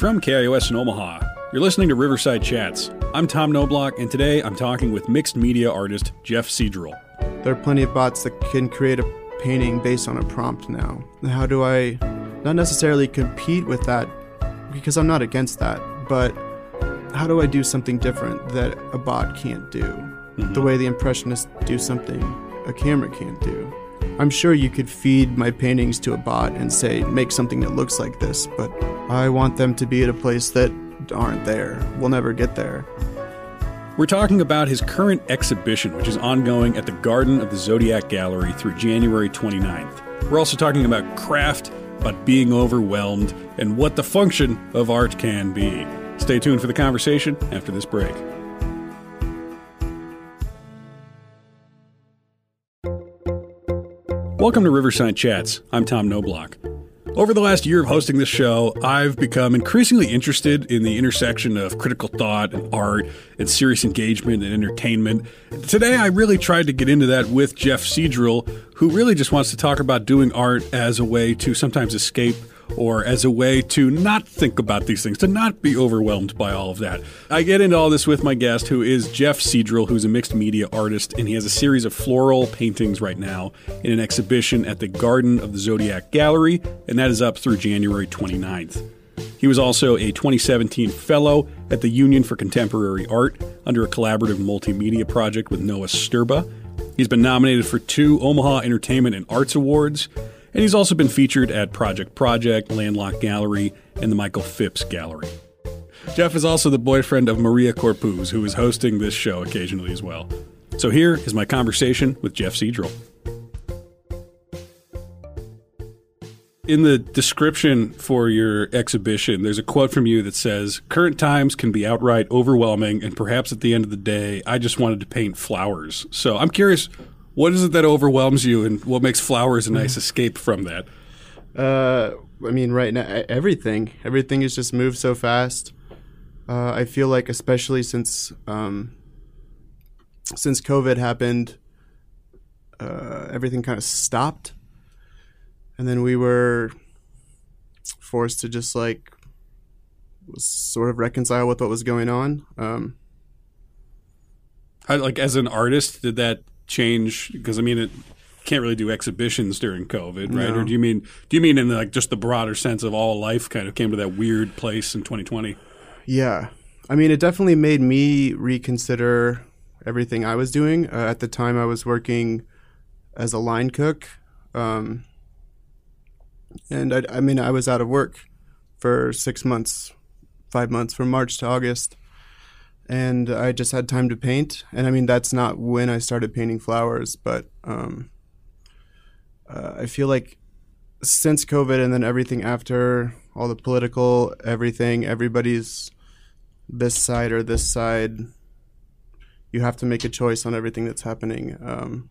From KIOS in Omaha, you're listening to Riverside Chats. I'm Tom Noblock, and today I'm talking with mixed media artist Jeff Cedrel. There are plenty of bots that can create a painting based on a prompt now. How do I not necessarily compete with that because I'm not against that, but how do I do something different that a bot can't do? Mm-hmm. The way the impressionists do something a camera can't do. I'm sure you could feed my paintings to a bot and say, make something that looks like this, but I want them to be at a place that aren't there. We'll never get there. We're talking about his current exhibition, which is ongoing at the Garden of the Zodiac Gallery through January 29th. We're also talking about craft, about being overwhelmed, and what the function of art can be. Stay tuned for the conversation after this break. Welcome to Riverside Chats. I'm Tom Noblock. Over the last year of hosting this show, I've become increasingly interested in the intersection of critical thought and art and serious engagement and entertainment. Today, I really tried to get into that with Jeff Cedrel, who really just wants to talk about doing art as a way to sometimes escape or as a way to not think about these things, to not be overwhelmed by all of that. I get into all this with my guest, who is Jeff Cedrel, who's a mixed media artist, and he has a series of floral paintings right now in an exhibition at the Garden of the Zodiac Gallery, and that is up through January 29th. He was also a 2017 Fellow at the Union for Contemporary Art under a collaborative multimedia project with Noah Sturba. He's been nominated for two Omaha Entertainment and Arts Awards, and he's also been featured at Project Project, Landlocked Gallery, and the Michael Phipps Gallery. Jeff is also the boyfriend of Maria Corpuz, who is hosting this show occasionally as well. So here is my conversation with Jeff Cedrel. In the description for your exhibition, there's a quote from you that says, Current times can be outright overwhelming, and perhaps at the end of the day, I just wanted to paint flowers. So I'm curious, what is it that overwhelms you, and what makes flowers a nice escape from that? Uh, I mean, right now, everything. Everything has just moved so fast. Uh, I feel like, especially since um, since COVID happened, uh, everything kind of stopped, and then we were forced to just like sort of reconcile with what was going on. Um, How, like as an artist, did that change? Because I mean, it can't really do exhibitions during COVID, right? No. Or do you mean do you mean in the, like just the broader sense of all life kind of came to that weird place in 2020? Yeah, I mean, it definitely made me reconsider everything I was doing. Uh, at the time, I was working as a line cook, um, and I, I mean, I was out of work for six months, five months from March to August and I just had time to paint. And I mean, that's not when I started painting flowers, but um, uh, I feel like since COVID and then everything after, all the political everything, everybody's this side or this side. You have to make a choice on everything that's happening. Um,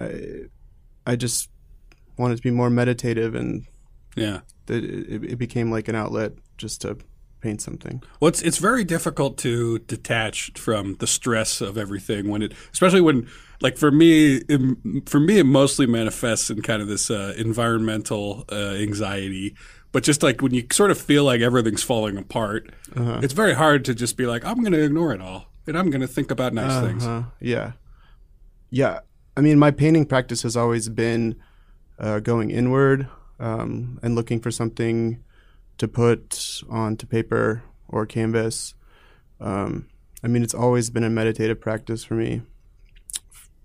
I, I just wanted to be more meditative, and yeah, it, it, it became like an outlet just to paint something. Well, it's it's very difficult to detach from the stress of everything when it, especially when, like for me, it, for me, it mostly manifests in kind of this uh, environmental uh, anxiety. But just like when you sort of feel like everything's falling apart, uh-huh. it's very hard to just be like, I'm going to ignore it all and I'm going to think about nice uh-huh. things. Yeah, yeah. I mean, my painting practice has always been uh, going inward um, and looking for something to put onto paper or canvas. Um, I mean, it's always been a meditative practice for me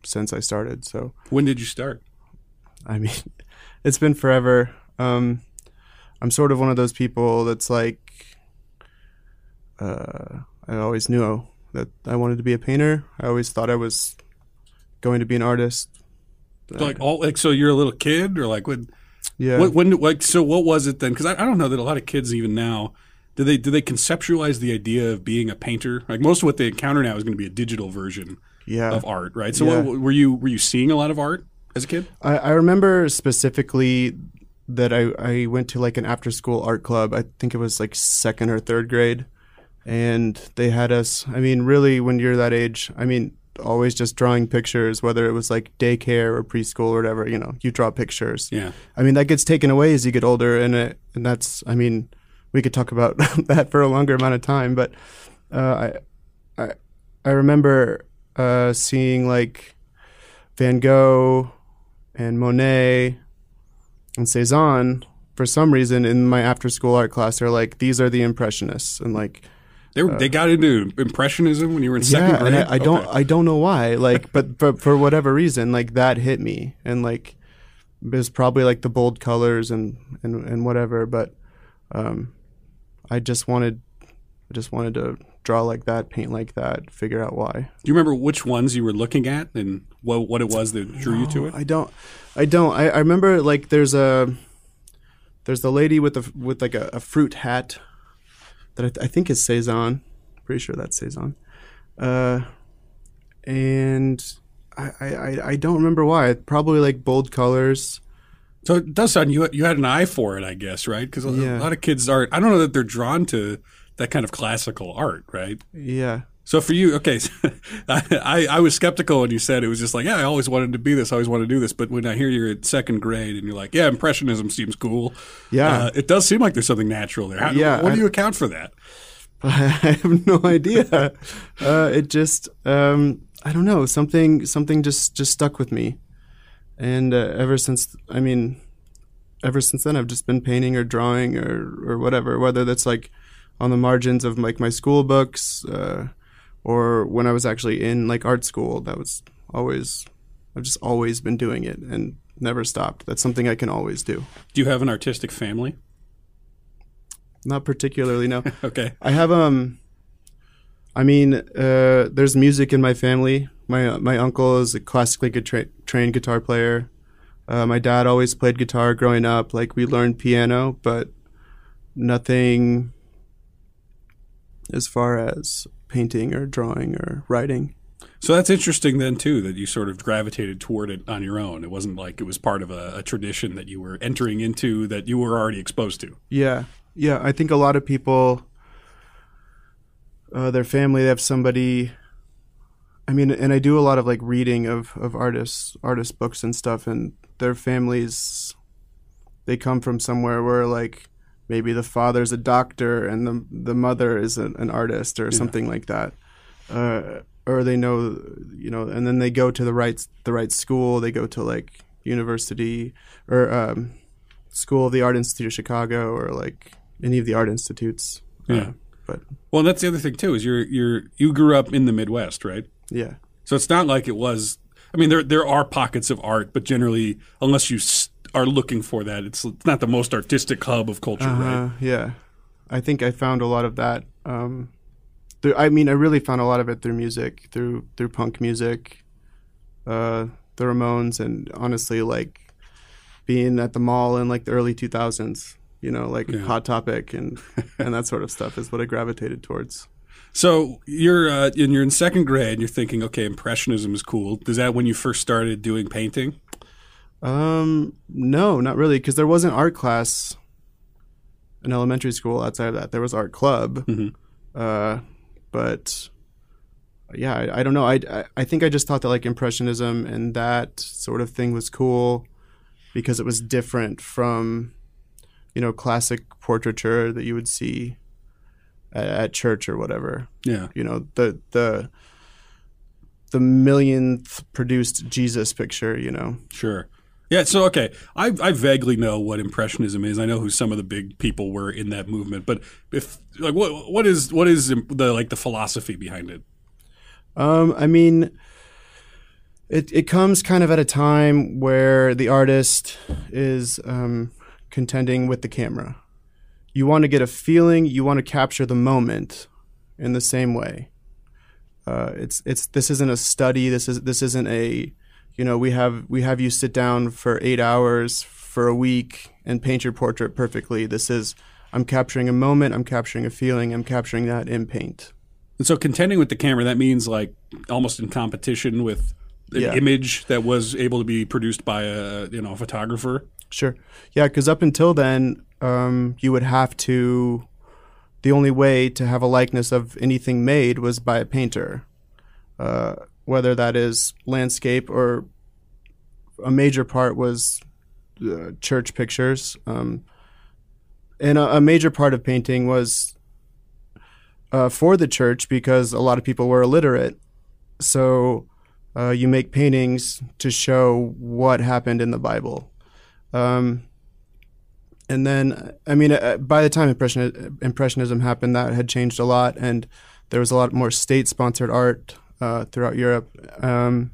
since I started. So, when did you start? I mean, it's been forever. Um, I'm sort of one of those people that's like, uh, I always knew that I wanted to be a painter. I always thought I was going to be an artist. So like all like so you're a little kid or like when yeah. What, when like so what was it then? Because I, I don't know that a lot of kids even now do they do they conceptualize the idea of being a painter? Like most of what they encounter now is going to be a digital version yeah. of art, right? So yeah. what, were you were you seeing a lot of art as a kid? I, I remember specifically that I, I went to like an after school art club. I think it was like second or third grade. And they had us, I mean, really, when you're that age, I mean, always just drawing pictures, whether it was like daycare or preschool or whatever. You know, you draw pictures. Yeah. I mean, that gets taken away as you get older, and it, and that's. I mean, we could talk about that for a longer amount of time, but uh, I, I, I remember uh, seeing like Van Gogh and Monet and Cezanne for some reason in my after school art class. They're like, these are the impressionists, and like They were, they got into impressionism when you were in second Uh, yeah, grade. and I, I don't I don't know why. Like, but for for whatever reason, like that hit me, and like it was probably like the bold colors and and and whatever. But um, I just wanted I just wanted to draw like that, paint like that, figure out why. Do you remember which ones you were looking at and what what it was that drew you to it? I don't I don't I, I remember like there's a there's the lady with the with like a, a fruit hat that I, th- I think is Cezanne. Pretty sure that's Cezanne. Uh, and I, I, I- I don't remember why. Probably like bold colors. So it does sound you you had an eye for it, I guess, right? Because a, Yeah. a lot of kids are. I don't know that they're drawn to that kind of classical art, right? Yeah. So for you, okay, I, I was skeptical when you said it was just like, yeah, I always wanted to be this, I always wanted to do this. But when I hear you're at second grade and you're like, yeah, impressionism seems cool. Yeah. uh, it does seem like there's something natural there. How, Yeah, what do I- you account for that? I have no idea. uh, it just um, I don't know something something just just stuck with me, and uh, ever since I mean, ever since then I've just been painting or drawing or or whatever. Whether that's like on the margins of like my school books, uh, or when I was actually in like art school. That was always I've just always been doing it and never stopped. That's something I can always do. Do you have an artistic family? Not particularly, no. Okay, I have um. I mean, uh, there's music in my family. My my uncle is a classically good tra- trained guitar player. Uh, my dad always played guitar growing up. Like we learned piano, but nothing as far as painting or drawing or writing. so that's interesting then too that you sort of gravitated toward it on your own. It wasn't like it was part of a, a tradition that you were entering into that you were already exposed to. Yeah, yeah. I think a lot of people, uh, their family, they have somebody. I mean, and I do a lot of like reading of of artists, artist books and stuff, and their families, they come from somewhere where like maybe the father's a doctor and the the mother is an, an artist or something like that. Uh, or they know, you know, and then they go to the right the right school. They go to like university or um, School of the Art Institute of Chicago or like any of the art institutes. Yeah. Uh, but Well, that's the other thing too is you're you're you grew up in the Midwest, right? yeah, So it's not like it was. I mean, there there are pockets of art, but generally, unless you s- are looking for that, it's, not the most artistic hub of culture, right? uh, yeah. I think I found a lot of that. Um, through, I mean, I really found a lot of it through music, through through punk music, uh, the Ramones, and honestly, like being at the mall in like the early two thousands. You know, like Yeah. Hot Topic and and that sort of stuff is what I gravitated towards. So you're uh, and you're in second grade, and you're thinking, okay, impressionism is cool. Is that when you first started doing painting? Um, no, not really, because there wasn't art class in elementary school. Outside of that, there was art club. Mhm. Uh, but yeah, I, I don't know. I, I I think I just thought that like impressionism and that sort of thing was cool because it was different from you know classic portraiture that you would see at, at church or whatever Yeah. you know the the the millionth produced Jesus picture, you know. Sure. Yeah. So okay, I I vaguely know what impressionism is. I know who some of the big people were in that movement, but if like what what is what is the like the philosophy behind it? Um, I mean, it it comes kind of at a time where the artist is um, contending with the camera. You want to get a feeling. You want to capture the moment in the same way. Uh, it's it's this isn't a study. This is this isn't a you know we have we have you sit down for eight hours for a week and paint your portrait perfectly. This is I'm capturing a moment. I'm capturing a feeling. I'm capturing that in paint. And so contending with the camera that means like almost in competition with an Yeah. image that was able to be produced by a you know a photographer. Sure. Yeah, because up until then, um, you would have to. The only way to have a likeness of anything made was by a painter. Uh, whether that is landscape or a major part was uh, church pictures. Um, and a, a, major part of painting was uh, for the church because a lot of people were illiterate. So uh, you make paintings to show what happened in the Bible. Um, and then, I mean, uh, by the time Impression, Impressionism happened, that had changed a lot, and there was a lot more state-sponsored art uh, throughout Europe. Um,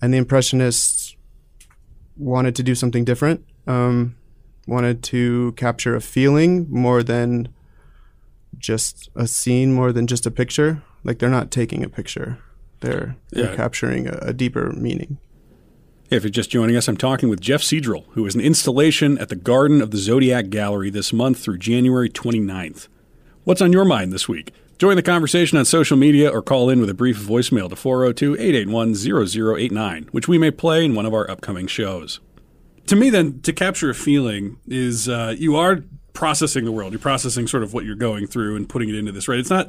and the Impressionists wanted to do something different. Um, wanted to capture a feeling more than just a scene, more than just a picture. Like they're not taking a picture; they're, they're yeah. capturing a, a deeper meaning. If you're just joining us, I'm talking with Jeff Cedrel, who is an installation at the Garden of the Zodiac Gallery this month through January 29th. What's on your mind this week? Join the conversation on social media or call in with a brief voicemail to 402 881 0089, which we may play in one of our upcoming shows. To me, then, to capture a feeling is uh, you are processing the world. You're processing sort of what you're going through and putting it into this, right? It's not,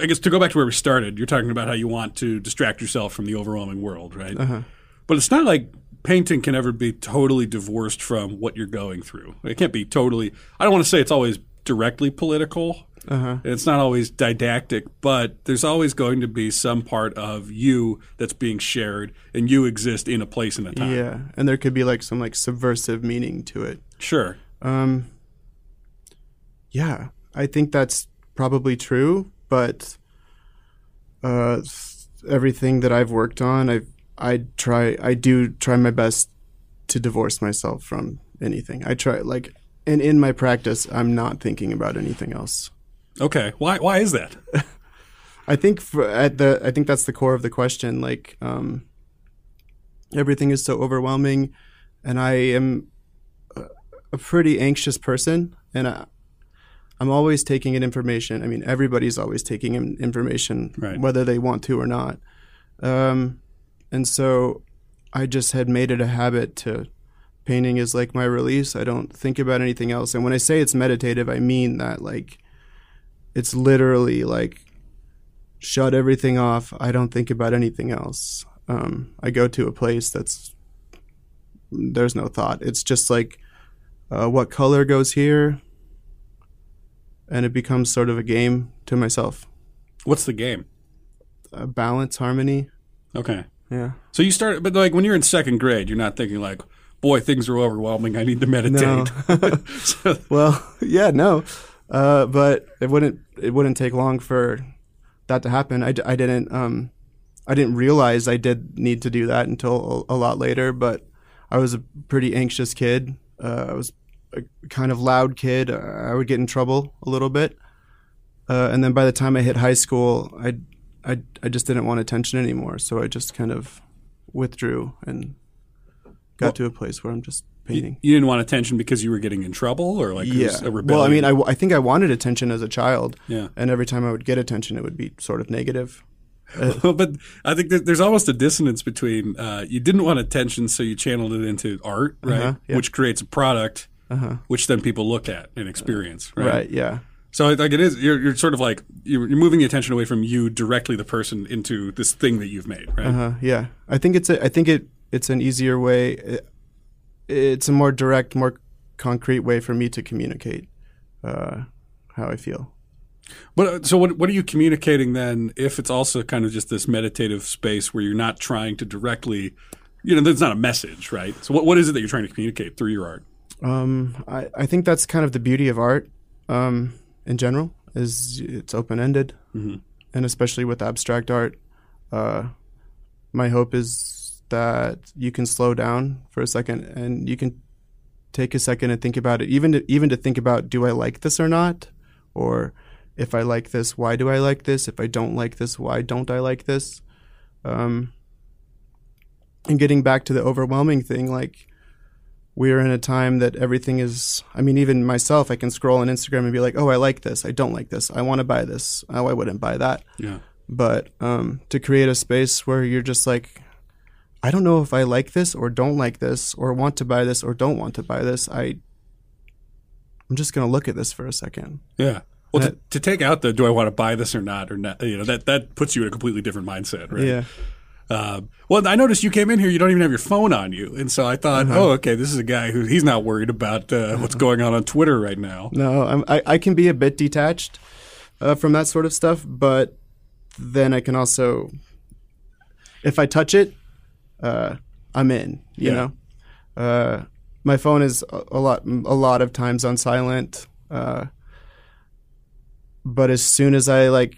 I guess, to go back to where we started, you're talking about how you want to distract yourself from the overwhelming world, right? Uh-huh. But it's not like painting can ever be totally divorced from what you're going through. It can't be totally. I don't want to say it's always directly political. Uh-huh. It's not always didactic, but there's always going to be some part of you that's being shared, and you exist in a place and a time. Yeah, and there could be like some like subversive meaning to it. Sure. Um. Yeah, I think that's probably true, but uh, everything that I've worked on, I've I try I do try my best to divorce myself from anything. I try like and in my practice I'm not thinking about anything else. Okay. Why why is that? I think for, at the I think that's the core of the question like um, everything is so overwhelming and I am a, a pretty anxious person and I, I'm always taking in information. I mean, everybody's always taking in information, right. whether they want to or not. Um, and so I just had made it a habit to painting is like my release. I don't think about anything else. And when I say it's meditative, I mean that like it's literally like shut everything off. I don't think about anything else. Um, I go to a place that's there's no thought. It's just like uh, what color goes here, and it becomes sort of a game to myself. What's the game? Uh, balance, harmony. Okay. Yeah. So you start, but like when you're in second grade, you're not thinking like, boy, things are overwhelming. I need to meditate. No. so, well, yeah, no. Uh, but it wouldn't it wouldn't take long for that to happen. I, I didn't um, I didn't realize I did need to do that until a, a lot later. But I was a pretty anxious kid. Uh, I was a kind of loud kid. I would get in trouble a little bit. Uh, and then by the time I hit high school, I I I just didn't want attention anymore. So I just kind of withdrew and got well, to a place where I'm just painting. You, you, didn't want attention because you were getting in trouble, or like yeah. Well, I mean, I, I think I wanted attention as a child. Yeah. And every time I would get attention, it would be sort of negative. Uh, but I think there's almost a dissonance between uh, you didn't want attention, so you channeled it into art, right? Uh-huh, yeah. Which creates a product, uh-huh. which then people look at and experience, right? Right. Yeah. So like it is, you're, you're sort of like you're, moving the attention away from you directly, the person, into this thing that you've made, right? Uh-huh, yeah, I think it's a, I think it it's an easier way. it's a more direct, more concrete way for me to communicate uh, how I feel. But so what what are you communicating then? If it's also kind of just this meditative space where you're not trying to directly, you know, there's not a message, right? So what what is it that you're trying to communicate through your art? Um, I I think that's kind of the beauty of art. Um, in general is it's open ended, mm-hmm. and especially with abstract art, uh, my hope is that you can slow down for a second and you can take a second and think about it. Even to, even to think about do I like this or not, or if I like this, why do I like this? If I don't like this, why don't I like this? Um, and getting back to the overwhelming thing, like we're in a time that everything is i mean even myself i can scroll on instagram and be like oh i like this i don't like this i want to buy this oh i wouldn't buy that yeah but um, to create a space where you're just like i don't know if i like this or don't like this or want to buy this or don't want to buy this i i'm just going to look at this for a second yeah Well, to, to take out the do I want to buy this or not or not, you know that that puts you in a completely different mindset, right? Yeah. Uh, well, I noticed you came in here. You don't even have your phone on you, and so I thought, Uh-huh. oh, okay, this is a guy who he's not worried about uh, what's going on on Twitter right now. No, I'm, I I can be a bit detached uh, from that sort of stuff, but then I can also, if I touch it, uh, I'm in. You Yeah. know, uh, my phone is a, a lot a lot of times on silent, uh, but as soon as I like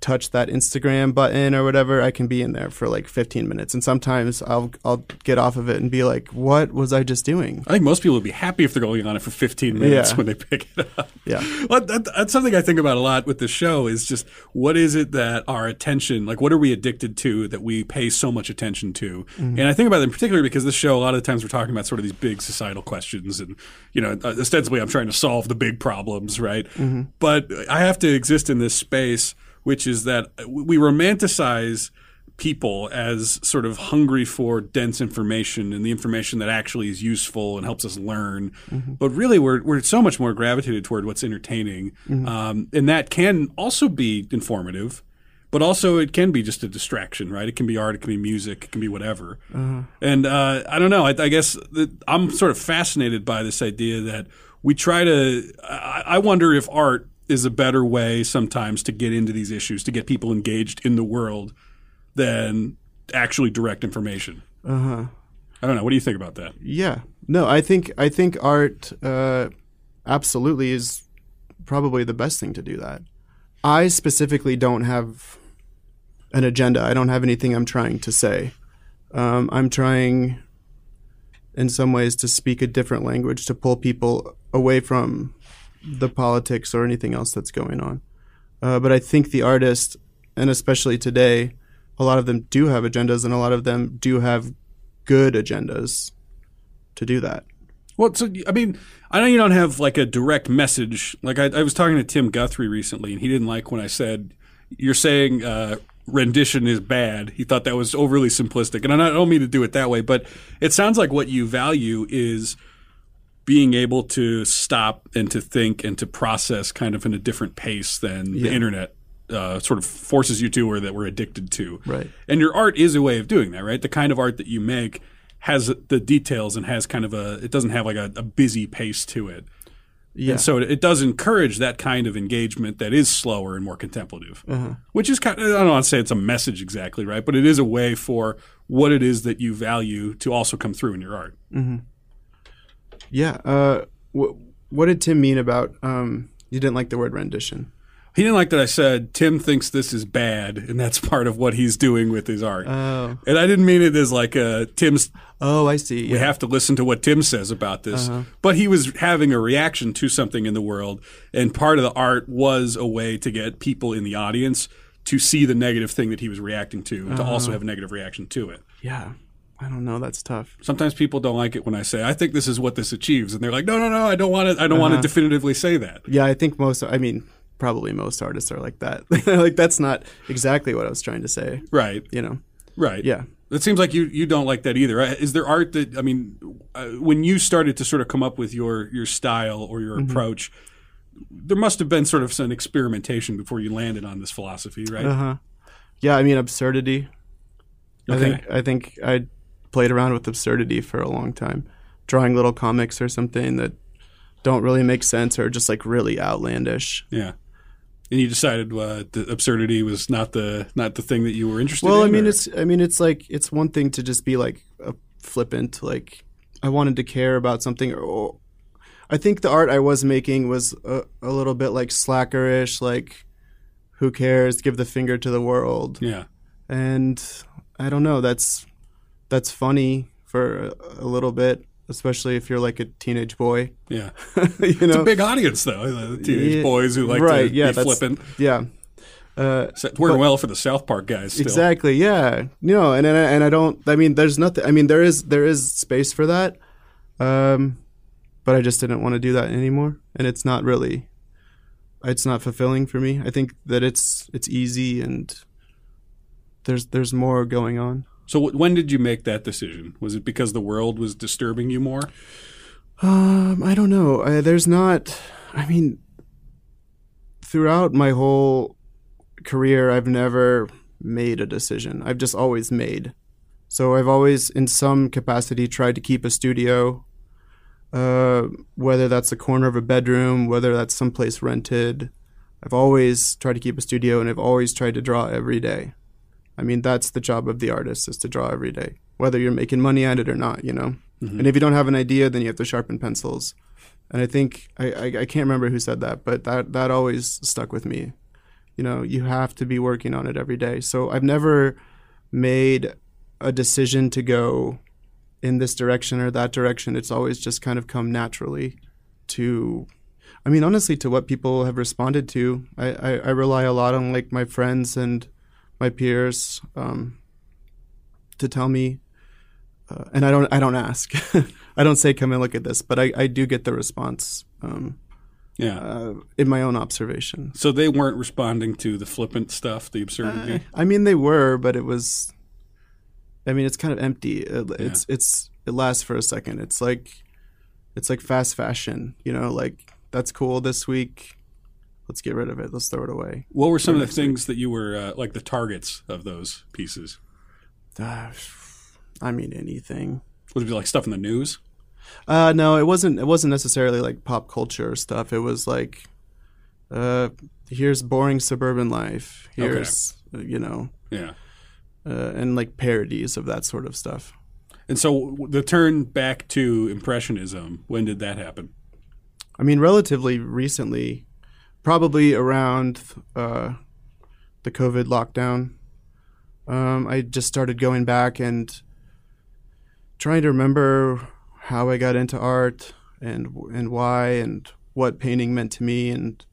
touch that Instagram button or whatever, I can be in there for like 15 minutes, and sometimes I'll I'll get off of it and be like, "What was I just doing?" I think most people would be happy if they're going on it for 15 minutes Yeah. when they pick it up. Yeah. Well, that, that's something I think about a lot with the show is just what is it that our attention, like what are we addicted to that we pay so much attention to? Mm-hmm. And I think about it in particular because this show, a lot of the times we're talking about sort of these big societal questions and, you know, ostensibly I'm trying to solve the big problems, right? Mm-hmm. But I have to exist in this space, which is that we romanticize people as sort of hungry for dense information and the information that actually is useful and helps us learn. But really, we're, we're so much more gravitated toward what's entertaining. Um, and that can also be informative, but also it can be just a distraction, right? It can be art, it can be music, it can be whatever. And uh, I don't know. I, I guess I'm sort of fascinated by this idea that we try to. I, I wonder if art is a better way sometimes to get into these issues, to get people engaged in the world than actually direct information. Uh huh. I don't know. What do you think about that? Yeah. No, I think I think art uh, absolutely is probably the best thing to do that. I specifically don't have an agenda. I don't have anything I'm trying to say. Um, I'm trying, in some ways, to speak a different language to pull people away from the politics or anything else that's going on. Uh, but I think the artists, and especially today, a lot of them do have agendas, and a lot of them do have good agendas to do that. Well, so I mean, I know you don't have like a direct message. Like I, I was talking to Tim Guthrie recently, and he didn't like when I said you're saying uh, rendition is bad. He thought that was overly simplistic, and I don't mean to do it that way, but it sounds like what you value is being able to stop and to think and to process kind of in a different pace than the internet uh, sort of forces you to or that we're addicted to. Right. And your art is a way of doing that, right? The kind of art that you make has the details and has kind of a, it doesn't have like a, a busy pace to it. Yeah. And so it, it does encourage that kind of engagement that is slower and more contemplative, Uh-huh. which is kind of, I don't want to say it's a message exactly, right? But it is a way for what it is that you value to also come through in your art. Yeah. Uh, wh- what did Tim mean about um, you didn't like the word rendition? He didn't like that I said Tim thinks this is bad, and that's part of what he's doing with his art. Oh. and I didn't mean it as like a Tim's Oh, I see. we Yeah. have to listen to what Tim says about this. Uh-huh. But he was having a reaction to something in the world, and part of the art was a way to get people in the audience to see the negative thing that he was reacting to, and to Uh-huh. also have a negative reaction to it. yeah. I don't know. That's tough. Sometimes people don't like it when I say, "I think this is what this achieves," and they're like, "No, no, no, I don't want to. I don't want Uh-huh. to definitively say that." Yeah, I think most. I mean, probably most artists are like that. like that's not exactly what I was trying to say. Right, You know. right. Yeah. It seems like you, you don't like that either. Uh, Is there art that I mean, uh, when you started to sort of come up with your your style or your Mm-hmm. approach, there must have been sort of some experimentation before you landed on this philosophy, right? Uh huh. Yeah, I mean absurdity. I Okay. think I think I played around with absurdity for a long time, drawing little comics or something that don't really make sense or just like really outlandish. Yeah. And you decided uh, the absurdity was not the not the thing that you were interested Well, in. Well, I mean, or- it's I mean, it's like it's one thing to just be like a flippant, like I wanted to care about something. Or I think the art I was making was a, a little bit like slackerish, like who cares? Give the finger to the world, yeah, and I don't know. That's that's funny for a, little bit, especially if you're like a teenage boy. yeah. you It's a big audience though. The teenage Yeah, boys who like right? to yeah, be flippant. yeah. Uh, So working well for the South Park guys. Still. Exactly. Yeah. You know, and and I, and I don't. I mean, there's nothing. I mean, there is there is space for that, um, but I just didn't want to do that anymore, and it's not really. It's not fulfilling for me. I think that it's it's easy and there's there's more going on. So wh- when did you make that decision? Was it because the world was disturbing you more? Um, I don't know. Uh, there's not. I mean, throughout my whole career, I've never made a decision. I've just always made. So I've always, in some capacity, tried to keep a studio, uh, whether that's the corner of a bedroom, whether that's someplace rented. I've always tried to keep a studio, and I've always tried to draw every day. I mean, that's the job of the artist is to draw every day, whether you're making money at it or not. You know, mm-hmm. and if you don't have an idea, then you have to sharpen pencils. And I think I, I, I can't remember who said that, but that that always stuck with me. You know, you have to be working on it every day. So I've never made a decision to go in this direction or that direction. It's always just kind of come naturally to I mean, honestly, to what people have responded to. I, I, I rely a lot on like my friends and my peers um, to tell me uh, and I don't I don't ask. I don't say come and look at this, but I, I do get the response um, Yeah. uh, in my own observation. so they weren't responding to the flippant stuff, the absurdity. I mean, they were, but it was. I mean, it's kind of empty. It, It's it's it lasts for a second. It's like, it's like fast fashion. You know, like that's cool this week. Let's get rid of it. Let's throw it away. what were some of the next week. things that you were uh, like the targets of those pieces? Uh, I mean, anything. Would it be like stuff in the news? Uh, no, it wasn't. It wasn't necessarily like pop culture stuff. It was like, uh, here's boring suburban life. Here's uh, you know, Yeah. uh, and like parodies of that sort of stuff. And so the turn back to impressionism, when did that happen? I mean, relatively recently, probably around uh, the COVID lockdown. Um, I just started going back and trying to remember how I got into art and and why and what painting meant to me and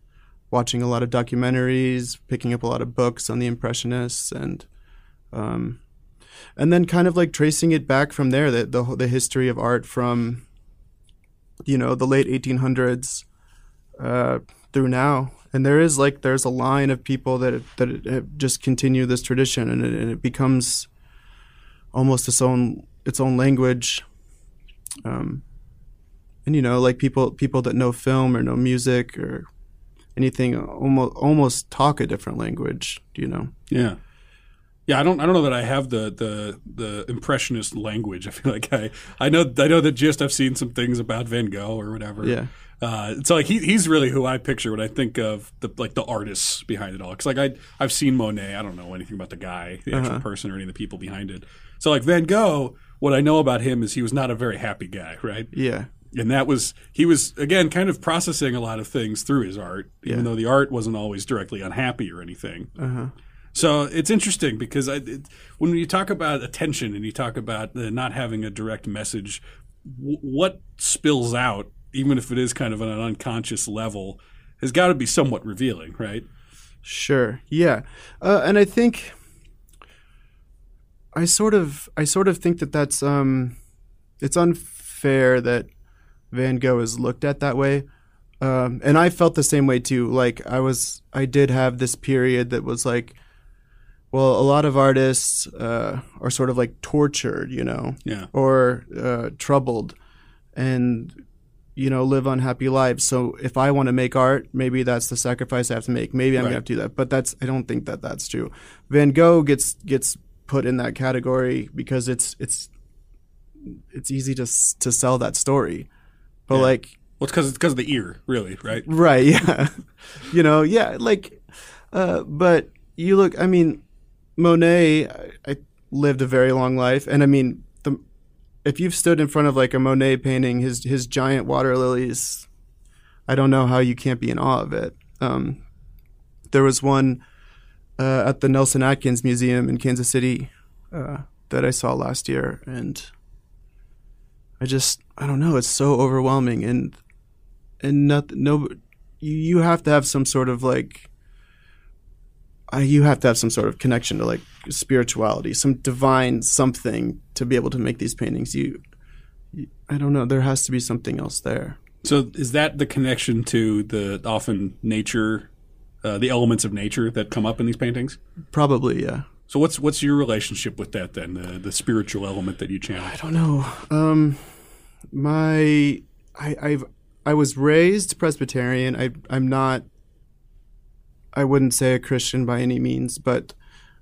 watching a lot of documentaries, picking up a lot of books on the impressionists and um, and then kind of like tracing it back from there the the, the history of art from you know the late 1800s uh, through now and there is like there's a line of people that that have just continue this tradition and it, and it becomes almost its own its own language um, and you know like people people that know film or know music or anything almost almost talk a different language do you know Yeah. Yeah, I don't. I don't know that I have the the the impressionist language. I feel like I I know I know that just I've seen some things about Van Gogh or whatever. Yeah. Uh, so like he, he's really who I picture when I think of the like the artists behind it all. Because like I I've seen Monet. I don't know anything about the guy, the actual Uh-huh. person, or any of the people behind it. So like Van Gogh, what I know about him is he was not a very happy guy, right? yeah and that was he was again kind of processing a lot of things through his art even Yeah. though the art wasn't always directly unhappy or anything uh-huh so it's interesting because I, it, when you talk about attention and you talk about uh, not having a direct message w- what spills out even if it is kind of on an unconscious level has got to be somewhat revealing right Sure. Yeah. Uh, and I think I sort of I sort of think that that's um it's unfair that Van Gogh is looked at that way. Um, and I felt the same way too. Like I was I did have this period that was like well, a lot of artists uh, are sort of like tortured, you know, yeah or uh, troubled and you know live unhappy lives. So if i want to make art maybe that's the sacrifice i have to make. Maybe i'm Right. gonna have to do that. But that's i don't think that that's true. Van gogh gets gets put in that category because it's it's it's easy to to sell that story. But Yeah. like well it's because it's because of the ear really right? Right yeah. You know yeah like uh but you look i mean monet I, I lived a very long life. And i mean if you've stood in front of like a monet painting his his giant water lilies i don't know how you can't be in awe of it. Um there was one uh, at the nelson atkins museum in kansas city uh, that i saw last year and i just i don't know it's so overwhelming and and not no you, have to have some sort of like you have to have some sort of connection to like spirituality some divine something to be able to make these paintings you, you i don't know there has to be something else there So is that the connection to the often nature, uh, the elements of nature that come up in these paintings? probably yeah So what's what's your relationship with that then? The the spiritual element that you channel. i don't know um my i i've i was raised presbyterian i i'm not I wouldn't say a Christian by any means, but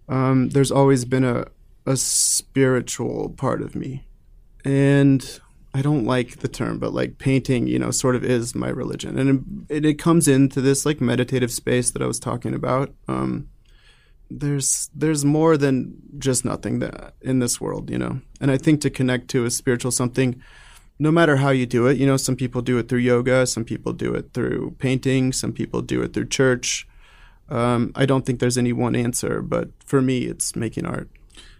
um, there's always been a a spiritual part of me, and I don't like the term, but like painting, you know, sort of is my religion, and it, it comes into this like meditative space that I was talking about. Um, there's there's more than just nothing that in this world, you know, and I think to connect to a spiritual something, no matter how you do it, you know, some people do it through yoga, some people do it through painting, some people do it through church. Um, I don't think there's any one answer, but for me, it's making art.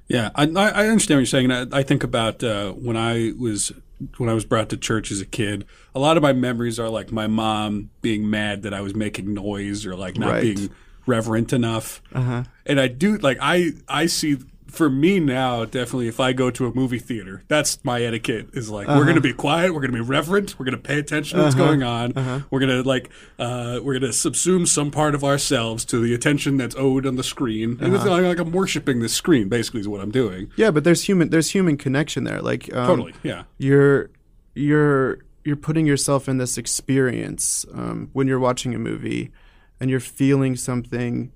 Yeah, I, I understand what you're saying. I, I think about uh, when I was when I was brought to church as a kid. A lot of my memories are like my mom being mad that I was making noise or like not Right. being reverent enough. Uh-huh. And I do like I I see for me now definitely if I go to a movie theater, that's my etiquette is like we're going to be quiet, we're going to be reverent, we're going to pay attention to what's going on. We're going to like uh, we're going to subsume some part of ourselves to the attention that's owed on the screen. And it's like, like I'm worshiping this screen basically is what I'm doing. Yeah, but there's human there's human connection there. Like um, Totally. Yeah. you're you're you're putting yourself in this experience um, when you're watching a movie, and you're feeling something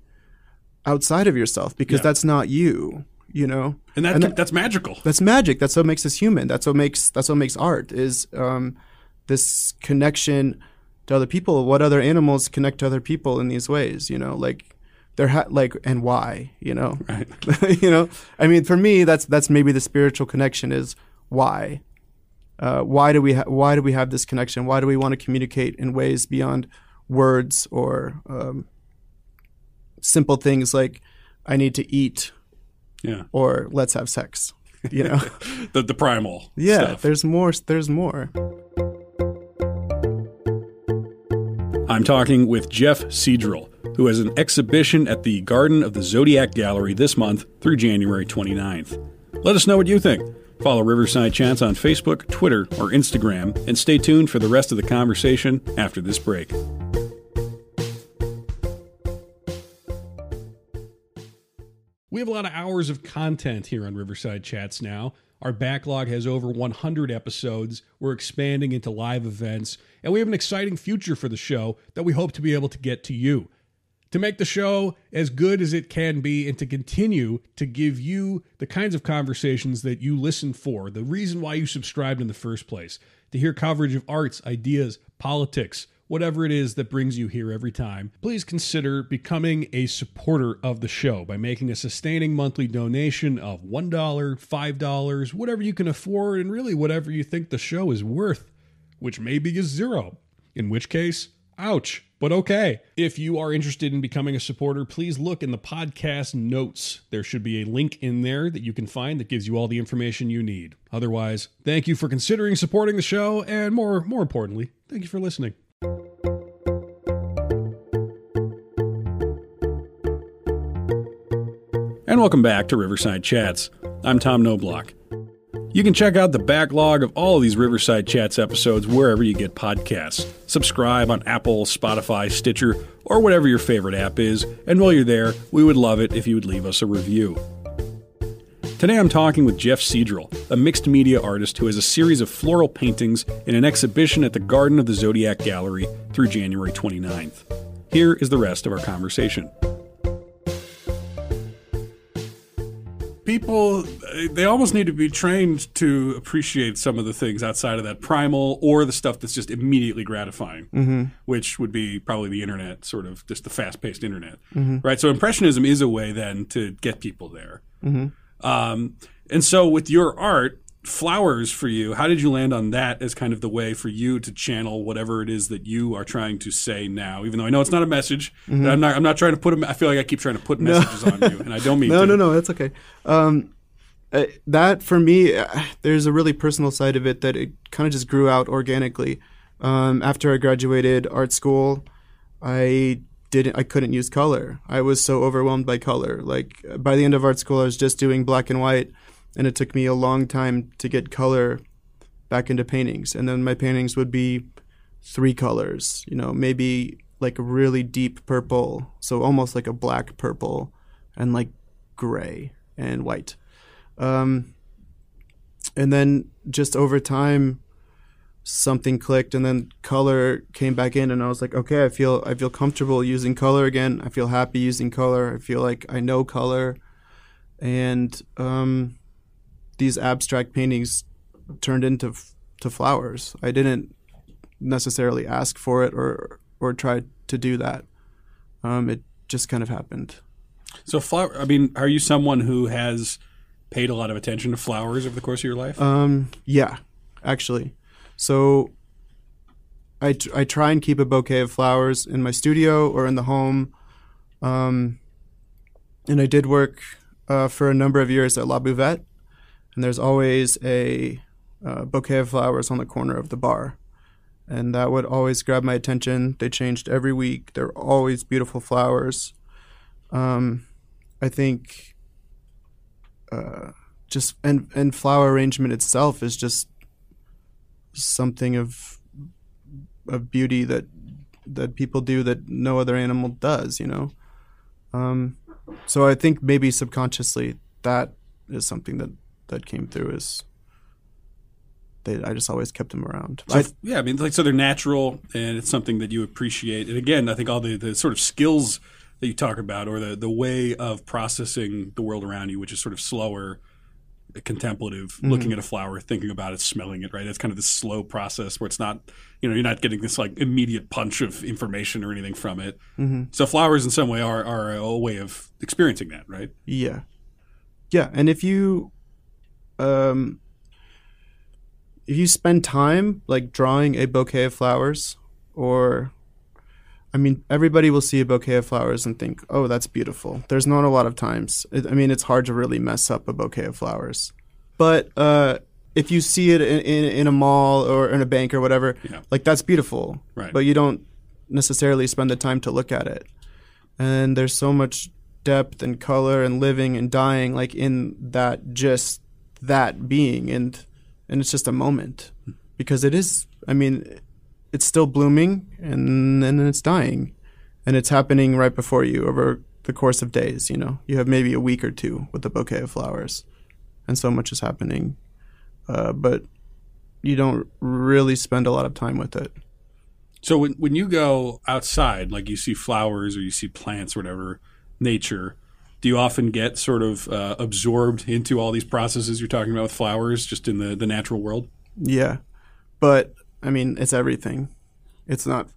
outside of yourself because Yeah. that's not you. You know, And that And that- that's magical. that's magic. That's what makes us human. That's what makes that's what makes art is um, this connection to other people. What other animals connect to other people in these ways? You know, like they're ha- like and why? You know, Right. you know. I mean, for me, that's that's maybe the spiritual connection is why. Uh, why do we ha- why do we have this connection? Why do we want to communicate in ways beyond words or um, simple things like I need to eat Yeah. or let's have sex? You know. The the primal. Yeah, stuff. there's more. There's more. I'm talking with Jeff Cedrel, who has an exhibition at the Garden of the Zodiac Gallery this month through January 29th. Let us know what you think. Follow Riverside Chats on Facebook, Twitter, or Instagram, and stay tuned for the rest of the conversation after this break. We have a lot of hours of content here on Riverside Chats now. Our backlog has over 100 episodes. We're expanding into live events, and we have an exciting future for the show that we hope to be able to get to you. To make the show as good as it can be and to continue to give you the kinds of conversations that you listen for, the reason why you subscribed in the first place, to hear coverage of arts, ideas, politics, whatever it is that brings you here every time, please consider becoming a supporter of the show by making a sustaining monthly donation of $1, $5, whatever you can afford, and really whatever you think the show is worth, which maybe is zero. In which case, ouch, but okay. If you are interested in becoming a supporter, please look in the podcast notes. There should be a link in there that you can find that gives you all the information you need. Otherwise, thank you for considering supporting the show, and more, more importantly, thank you for listening. And welcome back to Riverside Chats. I'm Tom Noblock. You can check out the backlog of all of these Riverside Chats episodes wherever you get podcasts. Subscribe on Apple, Spotify, Stitcher, or whatever your favorite app is, and while you're there, we would love it if you would leave us a review. Today I'm talking with Jeff Cedrel, a mixed media artist who has a series of floral paintings in an exhibition at the Garden of the Zodiac Gallery through January 29th. Here is the rest of our conversation. people they almost need to be trained to appreciate some of the things outside of that primal or the stuff that's just immediately gratifying mm-hmm. which would be probably the internet sort of just the fast-paced internet mm-hmm. right? So impressionism is a way then to get people there mm-hmm. Um, and so with your art flowers for you how did you land on that as kind of the way for you to channel whatever it is that you are trying to say now even though i know it's not a message and i'm not i'm not trying to put a, i feel like i keep trying to put messages on you and i don't mean No, to no, no. That's okay. Um, uh, that for me, uh, there's a really personal side of it that it kind of just grew out organically. Um, after I graduated art school, I didn't. I couldn't use color. I was so overwhelmed by color. Like by the end of art school, I was just doing black and white, and it took me a long time to get color back into paintings. And then my paintings would be three colors. You know, maybe like a really deep purple, so almost like a black purple, and like gray and white. Um, and then just over time, something clicked and then color came back in and I was like, okay, I feel I feel comfortable using color again. I feel happy using color. I feel like I know color. And um, these abstract paintings turned into to flowers. I didn't necessarily ask for it or or try to do that. Um, it just kind of happened. So flower. I mean, are you someone who has paid a lot of attention to flowers over the course of your life? Um, yeah, actually. So I I try and keep a bouquet of flowers in my studio or in the home. Um, and I did work uh, for a number of years at La Buvette, and there's always a uh, bouquet of flowers on the corner of the bar. And that would always grab my attention. They changed every week. They're always beautiful flowers. Um, I think uh, just and and flower arrangement itself is just something of of beauty that that people do that no other animal does, you know. Um, so I think maybe subconsciously that is something that that came through is they I just always kept them around. So, I, yeah, I mean, like so they're natural, and it's something that you appreciate. And again, I think all the, the sort of skills that you talk about, or the the way of processing the world around you, which is sort of slower, contemplative, Mm-hmm. looking at a flower, thinking about it, smelling it. Right, it's kind of this slow process where it's not, you know, you're not getting this like immediate punch of information or anything from it. Mm-hmm. So flowers, in some way, are are a way of experiencing that, right? Yeah. Yeah, and if you um if you spend time like drawing a bouquet of flowers or I mean everybody will see a bouquet of flowers and think, "Oh, that's beautiful." There's not a lot of times. It, I mean, it's hard to really mess up a bouquet of flowers. But uh if you see it in, in, in a mall or in a bank or whatever, Yeah. like that's beautiful. Right. But you don't necessarily spend the time to look at it. And there's so much depth and color and living and dying like in that just that being and and it's just a moment because it is I mean it's still blooming and then it's dying and it's happening right before you over the course of days, you know. You have maybe a week or two with a bouquet of flowers and so much is happening. Uh, but you don't really spend a lot of time with it. So when when you go outside, like you see flowers or you see plants or whatever, nature, do you often get sort of uh, absorbed into all these processes you're talking about with flowers, just in the the natural world? Yeah. But I mean, it's everything. It's not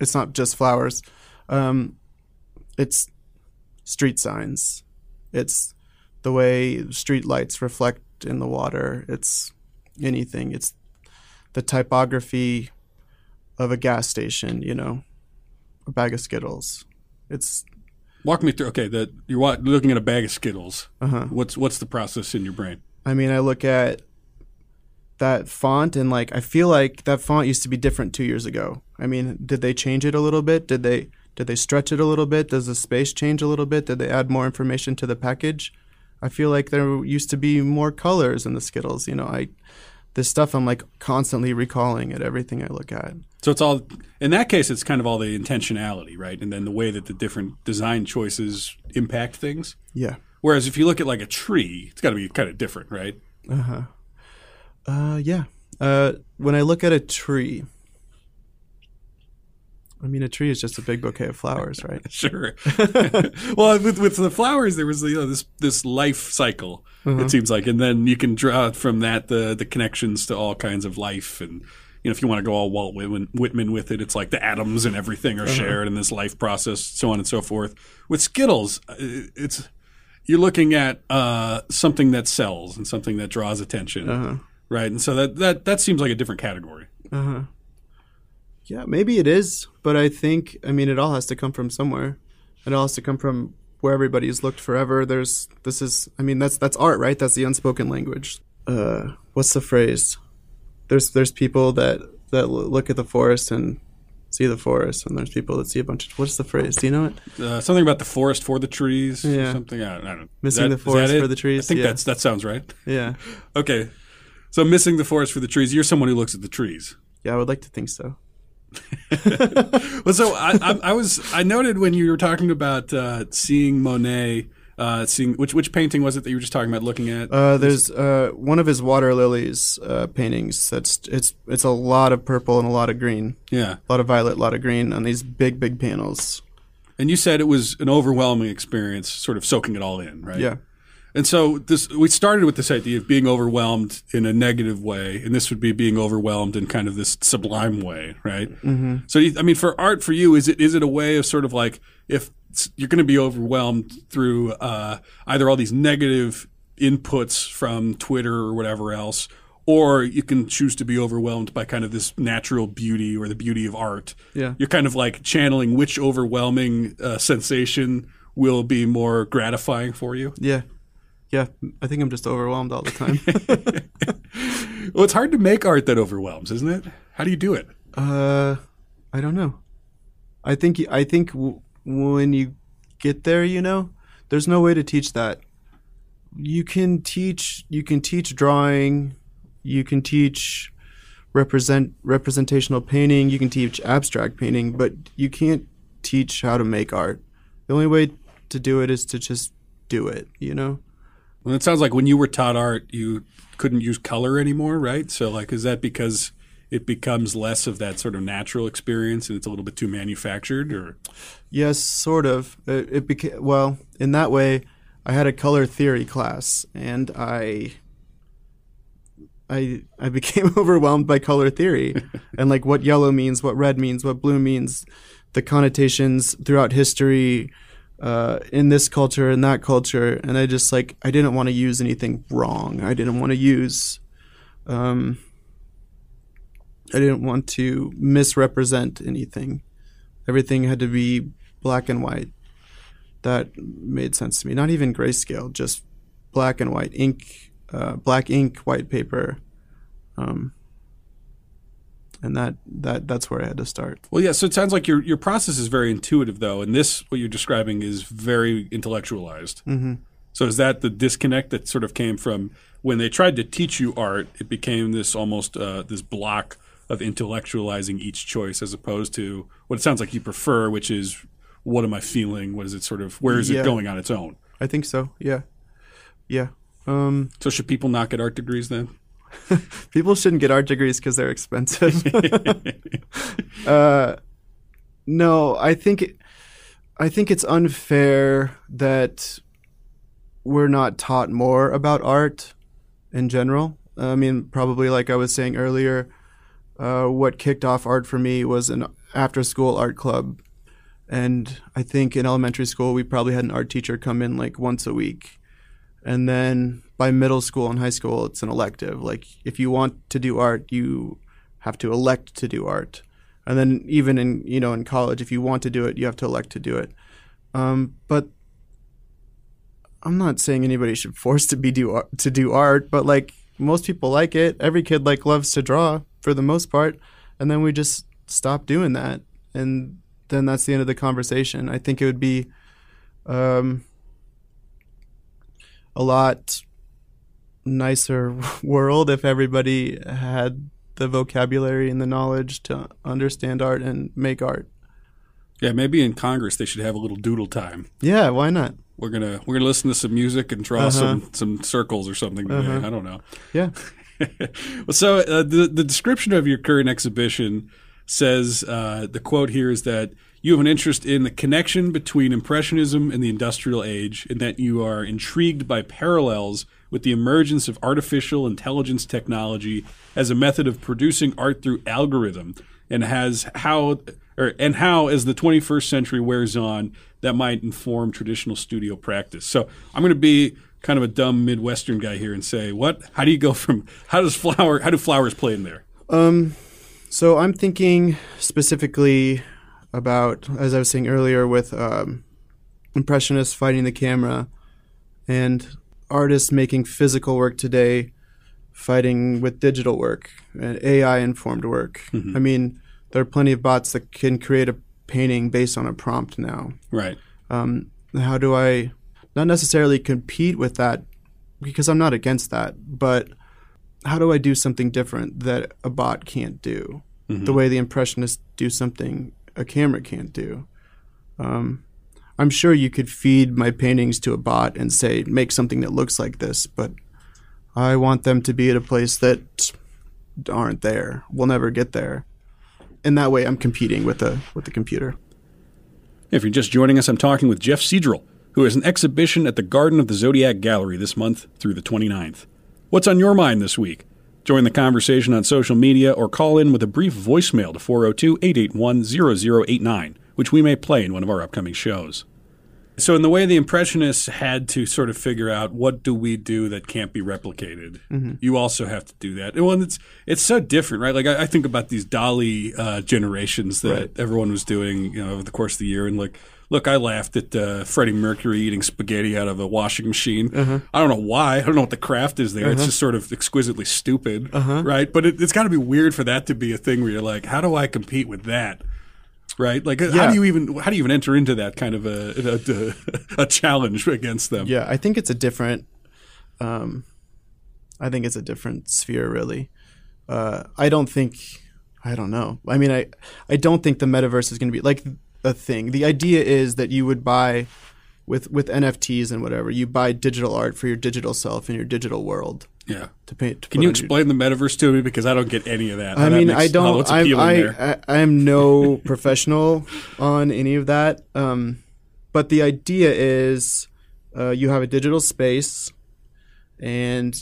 it's not just flowers. Um, it's street signs. It's the way street lights reflect in the water. It's anything. It's the typography of a gas station, you know, a bag of Skittles. It's Walk me through. Okay, that you're looking at a bag of Skittles. uh-huh. What's what's the process in your brain? I mean, I look at that font and like I feel like that font used to be different 2 years ago. I mean, did they change it a little bit? Did they did they stretch it a little bit? Does the space change a little bit? Did they add more information to the package? I feel like there used to be more colors in the Skittles, you know. I this stuff I'm like constantly recalling at everything I look at. So it's all in that case. It's kind of all the intentionality, right? And then the way that the different design choices impact things. Yeah. Whereas if you look at like a tree, it's got to be kind of different, right? Uh-huh. Uh yeah. Uh when I look at a tree I mean a tree is just a big bouquet of flowers, right? Sure. well, with with the flowers, there was you know this this life cycle. It seems like, and then you can draw from that the the connections to all kinds of life, and you know if you want to go all Walt Whitman, Whitman with it, it's like the atoms and everything are shared in this life process, so on and so forth. With Skittles, uh, it's you're looking at uh, something that sells and something that draws attention, Uh-huh. Right? And so that that that seems like a different category. Uh-huh. Yeah, maybe it is, but I think I mean it all has to come from somewhere. It all has to come from where everybody's looked forever. There's this is I mean that's that's art, right? That's the unspoken language. Uh what's the phrase? There's there's people that that look at the forest and see the forest and there's people that see a bunch of what's the phrase? Do you know it? Uh, something about the forest for the trees, or Yeah. something. I don't, I don't know. Missing Is the forest for the trees? I think Yeah. that's that sounds right. Yeah. Okay. So missing the forest for the trees. You're someone who looks at the trees. Yeah, I would like to think so. Well, so I, I, I was I noted when you were talking about uh, seeing Monet Uh, seeing which which painting was it that you were just talking about looking at? Uh, there's uh, one of his water lilies uh, paintings. That's it's it's a lot of purple and a lot of green, yeah, a lot of violet, a lot of green on these big big panels. and you said it was an overwhelming experience, sort of soaking it all in, right? Yeah, And so this we started with this idea of being overwhelmed in a negative way, and this would be being overwhelmed in kind of this sublime way, right? Mm-hmm. So you- I mean, for art, for you, is it is it a way of sort of like if you're going to be overwhelmed through uh, either all these negative inputs from Twitter or whatever else, or you can choose to be overwhelmed by kind of this natural beauty or the beauty of art. Yeah. You're kind of like channeling which overwhelming uh, sensation will be more gratifying for you. yeah, yeah. I think I'm just overwhelmed all the time. Well, it's hard to make art that overwhelms, isn't it? How do you do it? uh, I don't know. I think I think w- when you get there, you know, there's no way to teach that. You can teach you can teach drawing, you can teach represent representational painting, you can teach abstract painting, but you can't teach how to make art. The only way to do it is to just do it, you know? Well, it sounds like when you were taught art, you couldn't use color anymore, right? So, like, is that because it becomes less of that sort of natural experience and it's a little bit too manufactured, or Yes, sort of. Uh, it, it became well in that way. I had a color theory class, and I, I, I became overwhelmed by color theory, and like what yellow means, what red means, what blue means, the connotations throughout history, uh, in this culture, in that culture, and I just like I didn't want to use anything wrong. I didn't want to use, um, I didn't want to misrepresent anything. Everything had to be black and white. That made sense to me. Not even grayscale, just black and white ink, uh, black ink, white paper, um, and that that that's where I had to start. well, yeah. So it sounds like your your process is very intuitive, though, and this what you're describing is very intellectualized. Mm-hmm. So is that the disconnect that sort of came from when they tried to teach you art? It became this almost uh, this block of intellectualizing each choice, as opposed to what it sounds like you prefer, which is what am I feeling? What is it sort of? Where is Yeah. it going on its own? I think so. Yeah, yeah. Um, So should people not get art degrees then? people shouldn't get art degrees because they're expensive. uh, no, I think I think it's unfair that we're not taught more about art in general. I mean, probably like I was saying earlier, uh, what kicked off art for me was an after-school art club, and I think in elementary school we probably had an art teacher come in like once a week and then by middle school and high school it's an elective. Like if you want to do art you have to elect to do art. And then even in you know in college if you want to do it you have to elect to do it. Um, but i'm not saying anybody should force to be do to do art but like most people like it. Every kid like loves to draw for the most part. And then we just stop doing that. And then that's the end of the conversation. I think it would be um, a lot nicer world if everybody had the vocabulary and the knowledge to understand art and make art. Yeah, maybe in Congress they should have a little doodle time. Yeah, why not? We're gonna we're gonna listen to some music and draw Uh-huh. some some circles or something. Today. Uh-huh. I don't know. Yeah. well, so uh, the the description of your current exhibition says uh, the quote here is that you have an interest in the connection between impressionism and the industrial age, and that you are intrigued by parallels with the emergence of artificial intelligence technology as a method of producing art through algorithm, and has how or and how as the 21st century wears on that might inform traditional studio practice. So I'm going to be kind of a dumb Midwestern guy here and say, what? How do you go from how does flower how do flowers play in there? Um, so I'm thinking specifically about, as I was saying earlier, with um, impressionists fighting the camera and artists making physical work today fighting with digital work and AI informed work. I mean, there are plenty of bots that can create a painting based on a prompt now. Right. Um, how do I not necessarily compete with that because I'm not against that, but how do I do something different that a bot can't do? The way the impressionists do something a camera can't do. Um, I'm sure you could feed my paintings to a bot and say make something that looks like this, but I want them to be at a place that aren't there. We'll never get there. In that way, I'm competing with the with the computer. If you're just joining us, I'm talking with Jeff Cedrel, who has an exhibition at the Garden of the Zodiac Gallery this month through the 29th. What's on your mind this week? Join the conversation on social media or call in with a brief voicemail to 402 881 0089, which we may play in one of our upcoming shows. So, in the way the Impressionists had to sort of figure out what do we do that can't be replicated, Mm-hmm. you also have to do that. Well, and it's it's so different, right? Like I, I think about these DALL-E uh, generations that Right. everyone was doing, you know, over the course of the year, and like, look, I laughed at uh, Freddie Mercury eating spaghetti out of a washing machine. Uh-huh. I don't know why. I don't know what the craft is there. It's just sort of exquisitely stupid, right? But it, it's got to be weird for that to be a thing where you're like, how do I compete with that? Right? Like, how do you even how do you even enter into that kind of a a, a challenge against them? Yeah, I think it's a different. Um, I think it's a different sphere, really. Uh, I don't think. I don't know. I mean, I I don't think the metaverse is going to be like a thing. The idea is that you would buy with with NFTs and whatever. You buy digital art for your digital self in your digital world Yeah. to paint. To Can you on your- explain the metaverse to me because I don't get any of that. I That mean, makes- I don't. I'm, I. I I am no professional on any of that. Um, but the idea is, uh, you have a digital space, and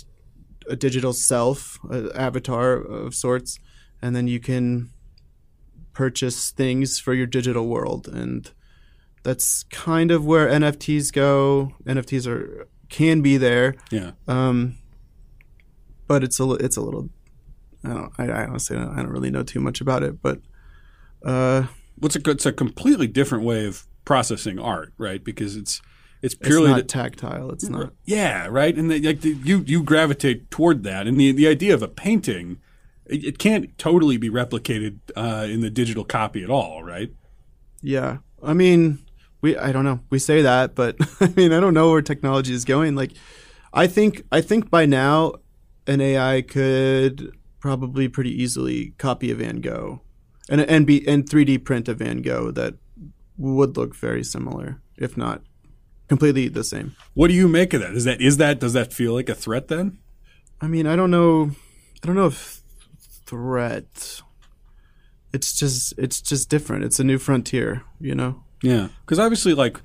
a digital self, an avatar of sorts, and then you can purchase things for your digital world, and that's kind of where NFTs go. NFTs are can be there. yeah. Um, but it's a it's a little. I don't. I, I honestly don't, I don't really know too much about it, but uh, What's a it's a completely different way of processing art, right? Because it's it's it's purely not the- tactile. It's not. Yeah, right. And the, like the, you you gravitate toward that, and the the idea of a painting, it, it can't totally be replicated uh, in the digital copy at all, right? Yeah, I mean, we. I don't know. We say that, but I mean, I don't know where technology is going. Like, I think I think by now, an AI could probably pretty easily copy a Van Gogh, and and be and 3D print a Van Gogh that would look very similar, if not completely the same. What do you make of that? Is that is that does that feel like a threat then? I mean, I don't know. I don't know if threat. It's just it's just different. It's a new frontier, you know. Yeah, because obviously, like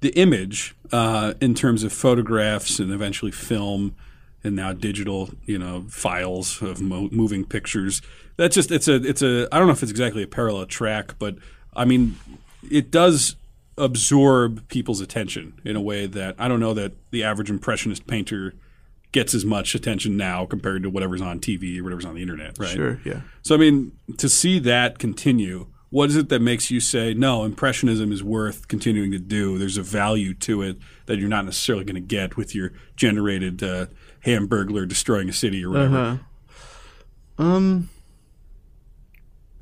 the image uh, in terms of photographs and eventually film and now digital, you know, files of mo- moving pictures. That's just it's a it's a I don't know if it's exactly a parallel track, but I mean, it does absorb people's attention in a way that I don't know that the average impressionist painter gets as much attention now compared to whatever's on TV or whatever's on the internet, right? Sure, yeah. So I mean, to see that continue, what is it that makes you say no? Impressionism is worth continuing to do. There's a value to it that you're not necessarily going to get with your generated uh, Hamburglar destroying a city or whatever. Uh-huh. Um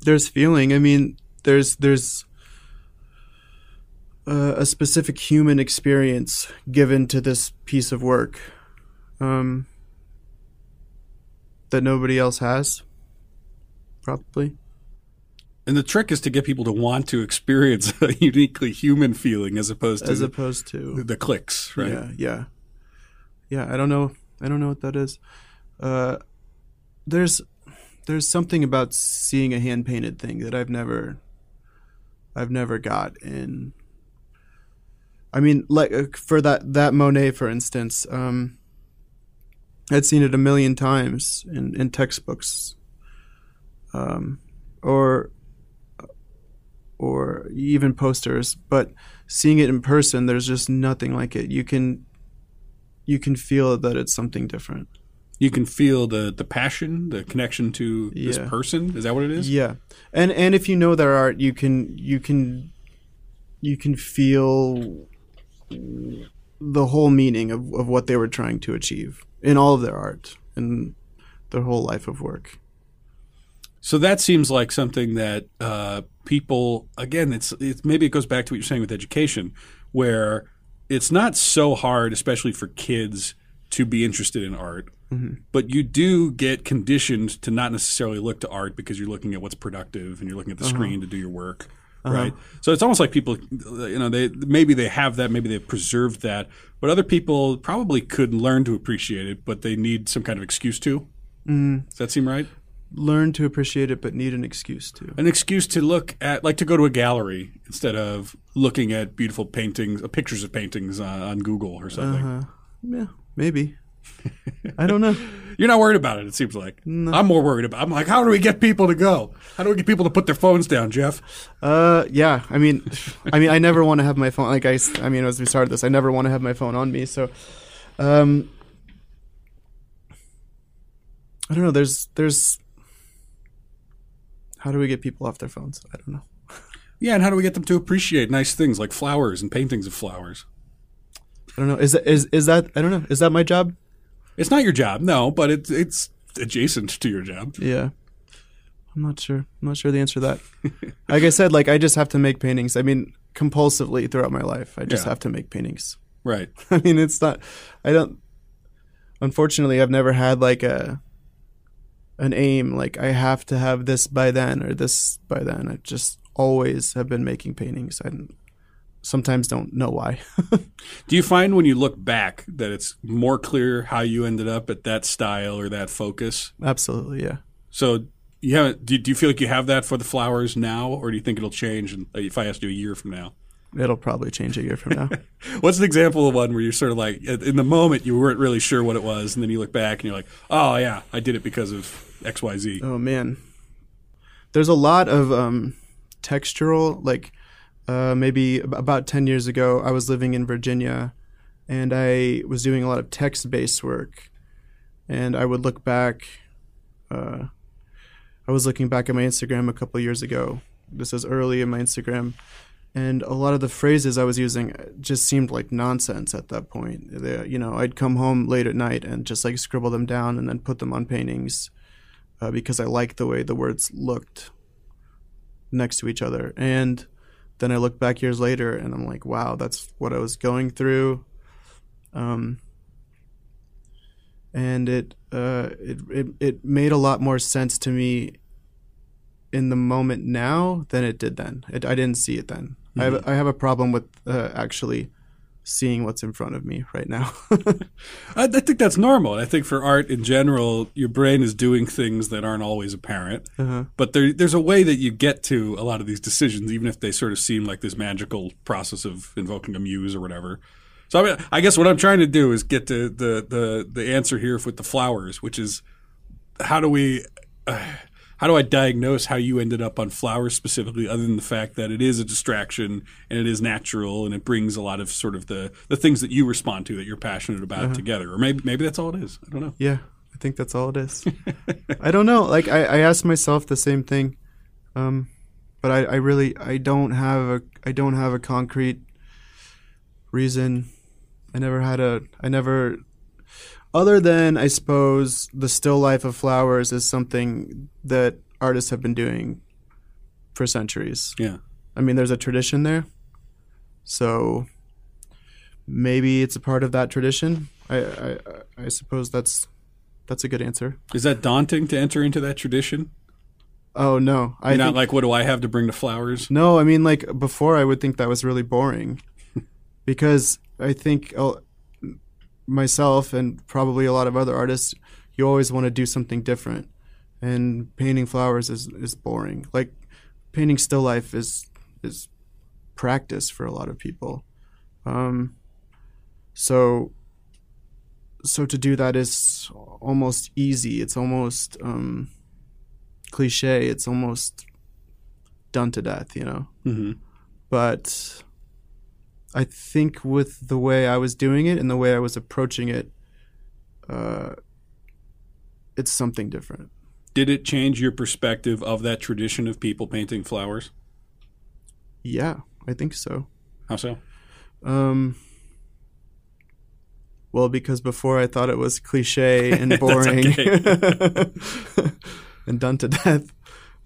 there's feeling. I mean, there's there's uh, a specific human experience given to this piece of work um, that nobody else has. Probably. And the trick is to get people to want to experience a uniquely human feeling as opposed to As opposed to the clicks, right? Yeah, yeah, yeah. I don't know. I don't know what that is. Uh, there's there's something about seeing a hand painted thing that I've never I've never got in. I mean, like uh, for that that Monet, for instance, um, I'd seen it a million times in in textbooks, um, or or even posters, but seeing it in person, there's just nothing like it. You can you can feel that it's something different. You can feel the the passion, the connection to this person. Is that what it is? Yeah, and and if you know their art, you can you can you can feel the whole meaning of, of what they were trying to achieve in all of their art and their whole life of work. So that seems like something that uh, people again. It's, it's maybe it goes back to what you're saying with education, where it's not so hard, especially for kids, to be interested in art. Mm-hmm. But you do get conditioned to not necessarily look to art because you're looking at what's productive and you're looking at the uh-huh. screen to do your work. Uh-huh. right? So it's almost like people, you know, they maybe they have that, maybe they've preserved that, but other people probably could learn to appreciate it, but they need some kind of excuse to. Mm, Does that seem right? learn to appreciate it, but need an excuse to. An excuse to look at, like to go to a gallery instead of looking at beautiful paintings, uh, pictures of paintings uh, on Google or something. Uh, yeah, maybe. I don't know. You're not worried about it. It seems like I'm more worried about. I'm like, how do we get people to go? How do we get people to put their phones down, Jeff? Uh, yeah. I mean, I mean, I never want to have my phone. Like I, I mean, as we started this, I never want to have my phone on me. So, um, I don't know. There's, there's. How do we get people off their phones? I don't know. Yeah, and how do we get them to appreciate nice things like flowers and paintings of flowers? I don't know. Is that is is that? I don't know. Is that my job? It's not your job, no, but it's it's adjacent to your job. Yeah. I'm not sure. I'm not sure the answer to that. like I said, like I just have to make paintings. I mean, compulsively throughout my life, I just Yeah. have to make paintings. Right. I mean, it's not. I don't. Unfortunately, I've never had like a an aim. Like I have to have this by then or this by then. I just always have been making paintings. I sometimes don't know why. Do you find when you look back that it's more clear how you ended up at that style or that focus? Absolutely, yeah. So you haven't. Do, do you feel like you have that for the flowers now, or do you think it'll change? And if I asked you a year from now, It'll probably change a year from now. what's an example of one where you're sort of like in the moment you weren't really sure what it was, and then you look back and you're like, oh yeah, I did it because of X Y Z. Oh man, there's a lot of um, textural. Like uh, maybe about ten years ago, I was living in Virginia, and I was doing a lot of text-based work. And I would look back. Uh, I was looking back at my Instagram a couple years ago. This is early in my Instagram, and a lot of the phrases I was using just seemed like nonsense at that point. They, you know, I'd come home late at night and just like scribble them down and then put them on paintings uh, because I liked the way the words looked next to each other. And then I look back years later and I'm like, wow, that's what I was going through. Um, and it, uh, it it it made a lot more sense to me in the moment now than it did then. It, I didn't see it then. I have I have a problem with uh, actually seeing what's in front of me right now. I, I think that's normal. I think for art in general, your brain is doing things that aren't always apparent. uh-huh. But there, there's a way that you get to a lot of these decisions, even if they sort of seem like this magical process of invoking a muse or whatever. So I, mean, I guess what I'm trying to do is get to the, the, the answer here with the flowers, which is how do we, uh, how do I diagnose how you ended up on flowers specifically, other than the fact that it is a distraction and it is natural and it brings a lot of sort of the, the things that you respond to that you're passionate about together, or maybe maybe that's all it is. I don't know. Yeah, I think that's all it is. I don't know. Like I, I asked myself the same thing, um, but I, I really I don't have a I don't have a concrete reason. I never had a I never other than I suppose the still life of flowers is something that artists have been doing for centuries. Yeah. I mean, there's a tradition there, so maybe it's a part of that tradition. I I, I suppose that's that's a good answer. Is that daunting to enter into that tradition? Oh no, I You're not think, like, what do I have to bring to flowers? no. I mean, like before, I would think that was really boring, because I think myself and probably a lot of other artists, you always want to do something different, and painting flowers is is boring. Like painting still life is is practice for a lot of people. Um, so so to do that is almost easy. It's almost um, cliche. It's almost done to death, you know. hmm But I think with the way I was doing it and the way I was approaching it, uh, it's something different. Did it change your perspective of that tradition of people painting flowers? Yeah, I think so. How so? Um, well, because before I thought it was cliche and boring and done to death.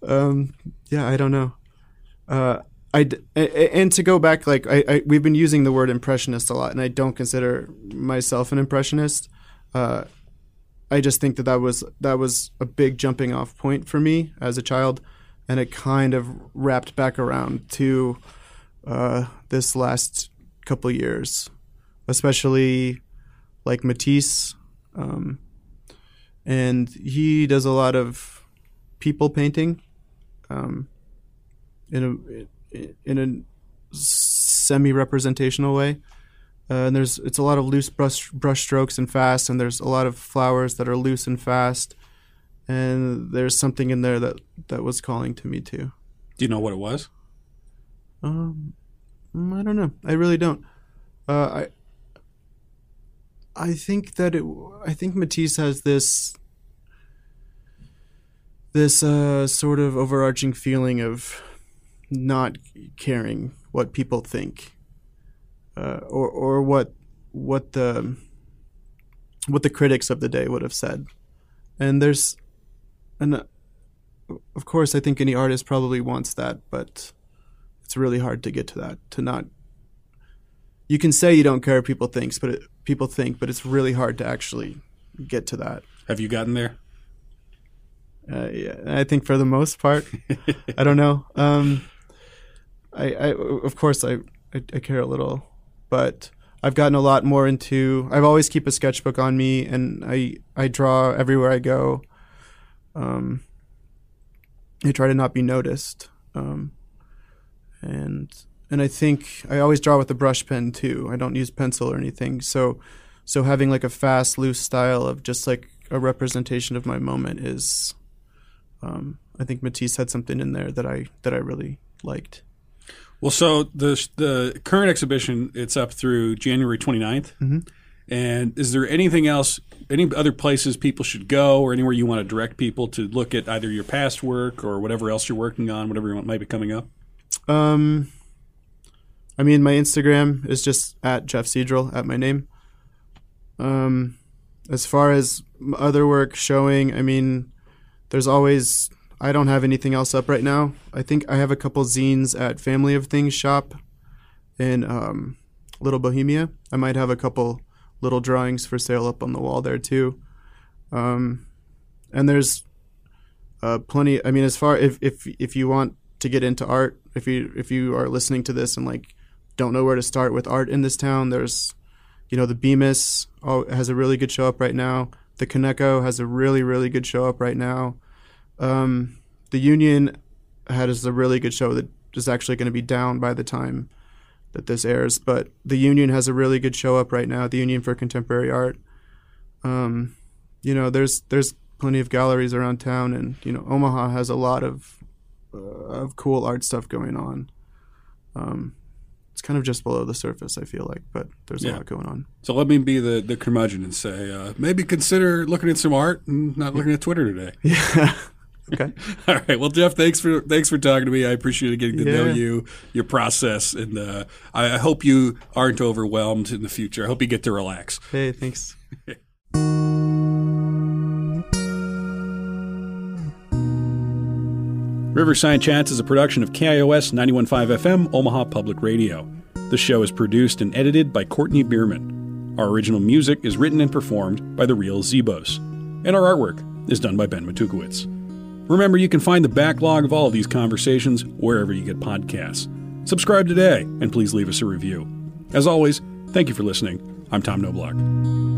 Um, yeah, I don't know. Uh, And to go back, like I, I, we've been using the word impressionist a lot, and I don't consider myself an impressionist. Uh, I just think that that was that was a big jumping off point for me as a child. and it kind of wrapped back around to uh, this last couple years, especially like Matisse, um, and he does a lot of people painting, um, in a in a semi representational way. Uh, and there's it's a lot of loose brush brush strokes and fast, and there's a lot of flowers that are loose and fast, and there's something in there that that was calling to me too. Do you know what it was? Um, I don't know. I really don't. Uh, I I think that it. I think Matisse has this this uh, sort of overarching feeling of not caring what people think uh, or or what what the what the critics of the day would have said. And there's, and uh, of course, I think any artist probably wants that, but it's really hard to get to that. To not, you can say you don't care what people thinks, but it, people think, but it's really hard to actually get to that. Have you gotten there? Uh, yeah, I think for the most part, I don't know. Um, I, I, of course, I, I, I care a little but I've gotten a lot more into. I've always keep a sketchbook on me, and I I draw everywhere I go. Um, I try to not be noticed, um, and and I think I always draw with a brush pen too. I don't use pencil or anything. So so having like a fast, loose style of just like a representation of my moment is. Um, I think Matisse had something in there that I that I really liked. Well, so the the current exhibition it's up through January 29th. Mm-hmm. And is there anything else, any other places people should go, or anywhere you want to direct people to look at either your past work or whatever else you're working on, whatever might be coming up? Um, I mean, my Instagram is just at Jeff Cedrel at my name. Um, as far as other work showing, I mean, there's always I don't have anything else up right now. I think I have a couple zines at Family of Things shop in um, Little Bohemia. I might have a couple little drawings for sale up on the wall there too. Um, and there's uh, plenty. I mean, as far if if if you want to get into art, if you if you are listening to this and like don't know where to start with art in this town, there's you know the Bemis oh, has a really good show up right now. The Kaneko has a really really good show up right now. Um, the Union had is a really good show that is actually going to be down by the time that this airs. But the Union has a really good show up right now. The Union for Contemporary Art. Um, you know, there's there's plenty of galleries around town, and you know, Omaha has a lot of uh, of cool art stuff going on. Um, it's kind of just below the surface, I feel like, but there's yeah. a lot going on. So let me be the, the curmudgeon and say, uh, maybe consider looking at some art and not looking at Twitter today. Yeah. Okay. All right. Well, Jeff, thanks for thanks for talking to me. I appreciate getting to yeah. know you, your process, and uh, I, I hope you aren't overwhelmed in the future. I hope you get to relax. Hey, thanks. Riverside Chats is a production of KIOS 915 FM, Omaha Public Radio. The show is produced and edited by Courtney Bierman. Our original music is written and performed by the Real Zebos. And our artwork is done by Ben Matukowitz. Remember, you can find the backlog of all of these conversations wherever you get podcasts. Subscribe today, and please leave us a review. As always, thank you for listening. I'm Tom Knobloch.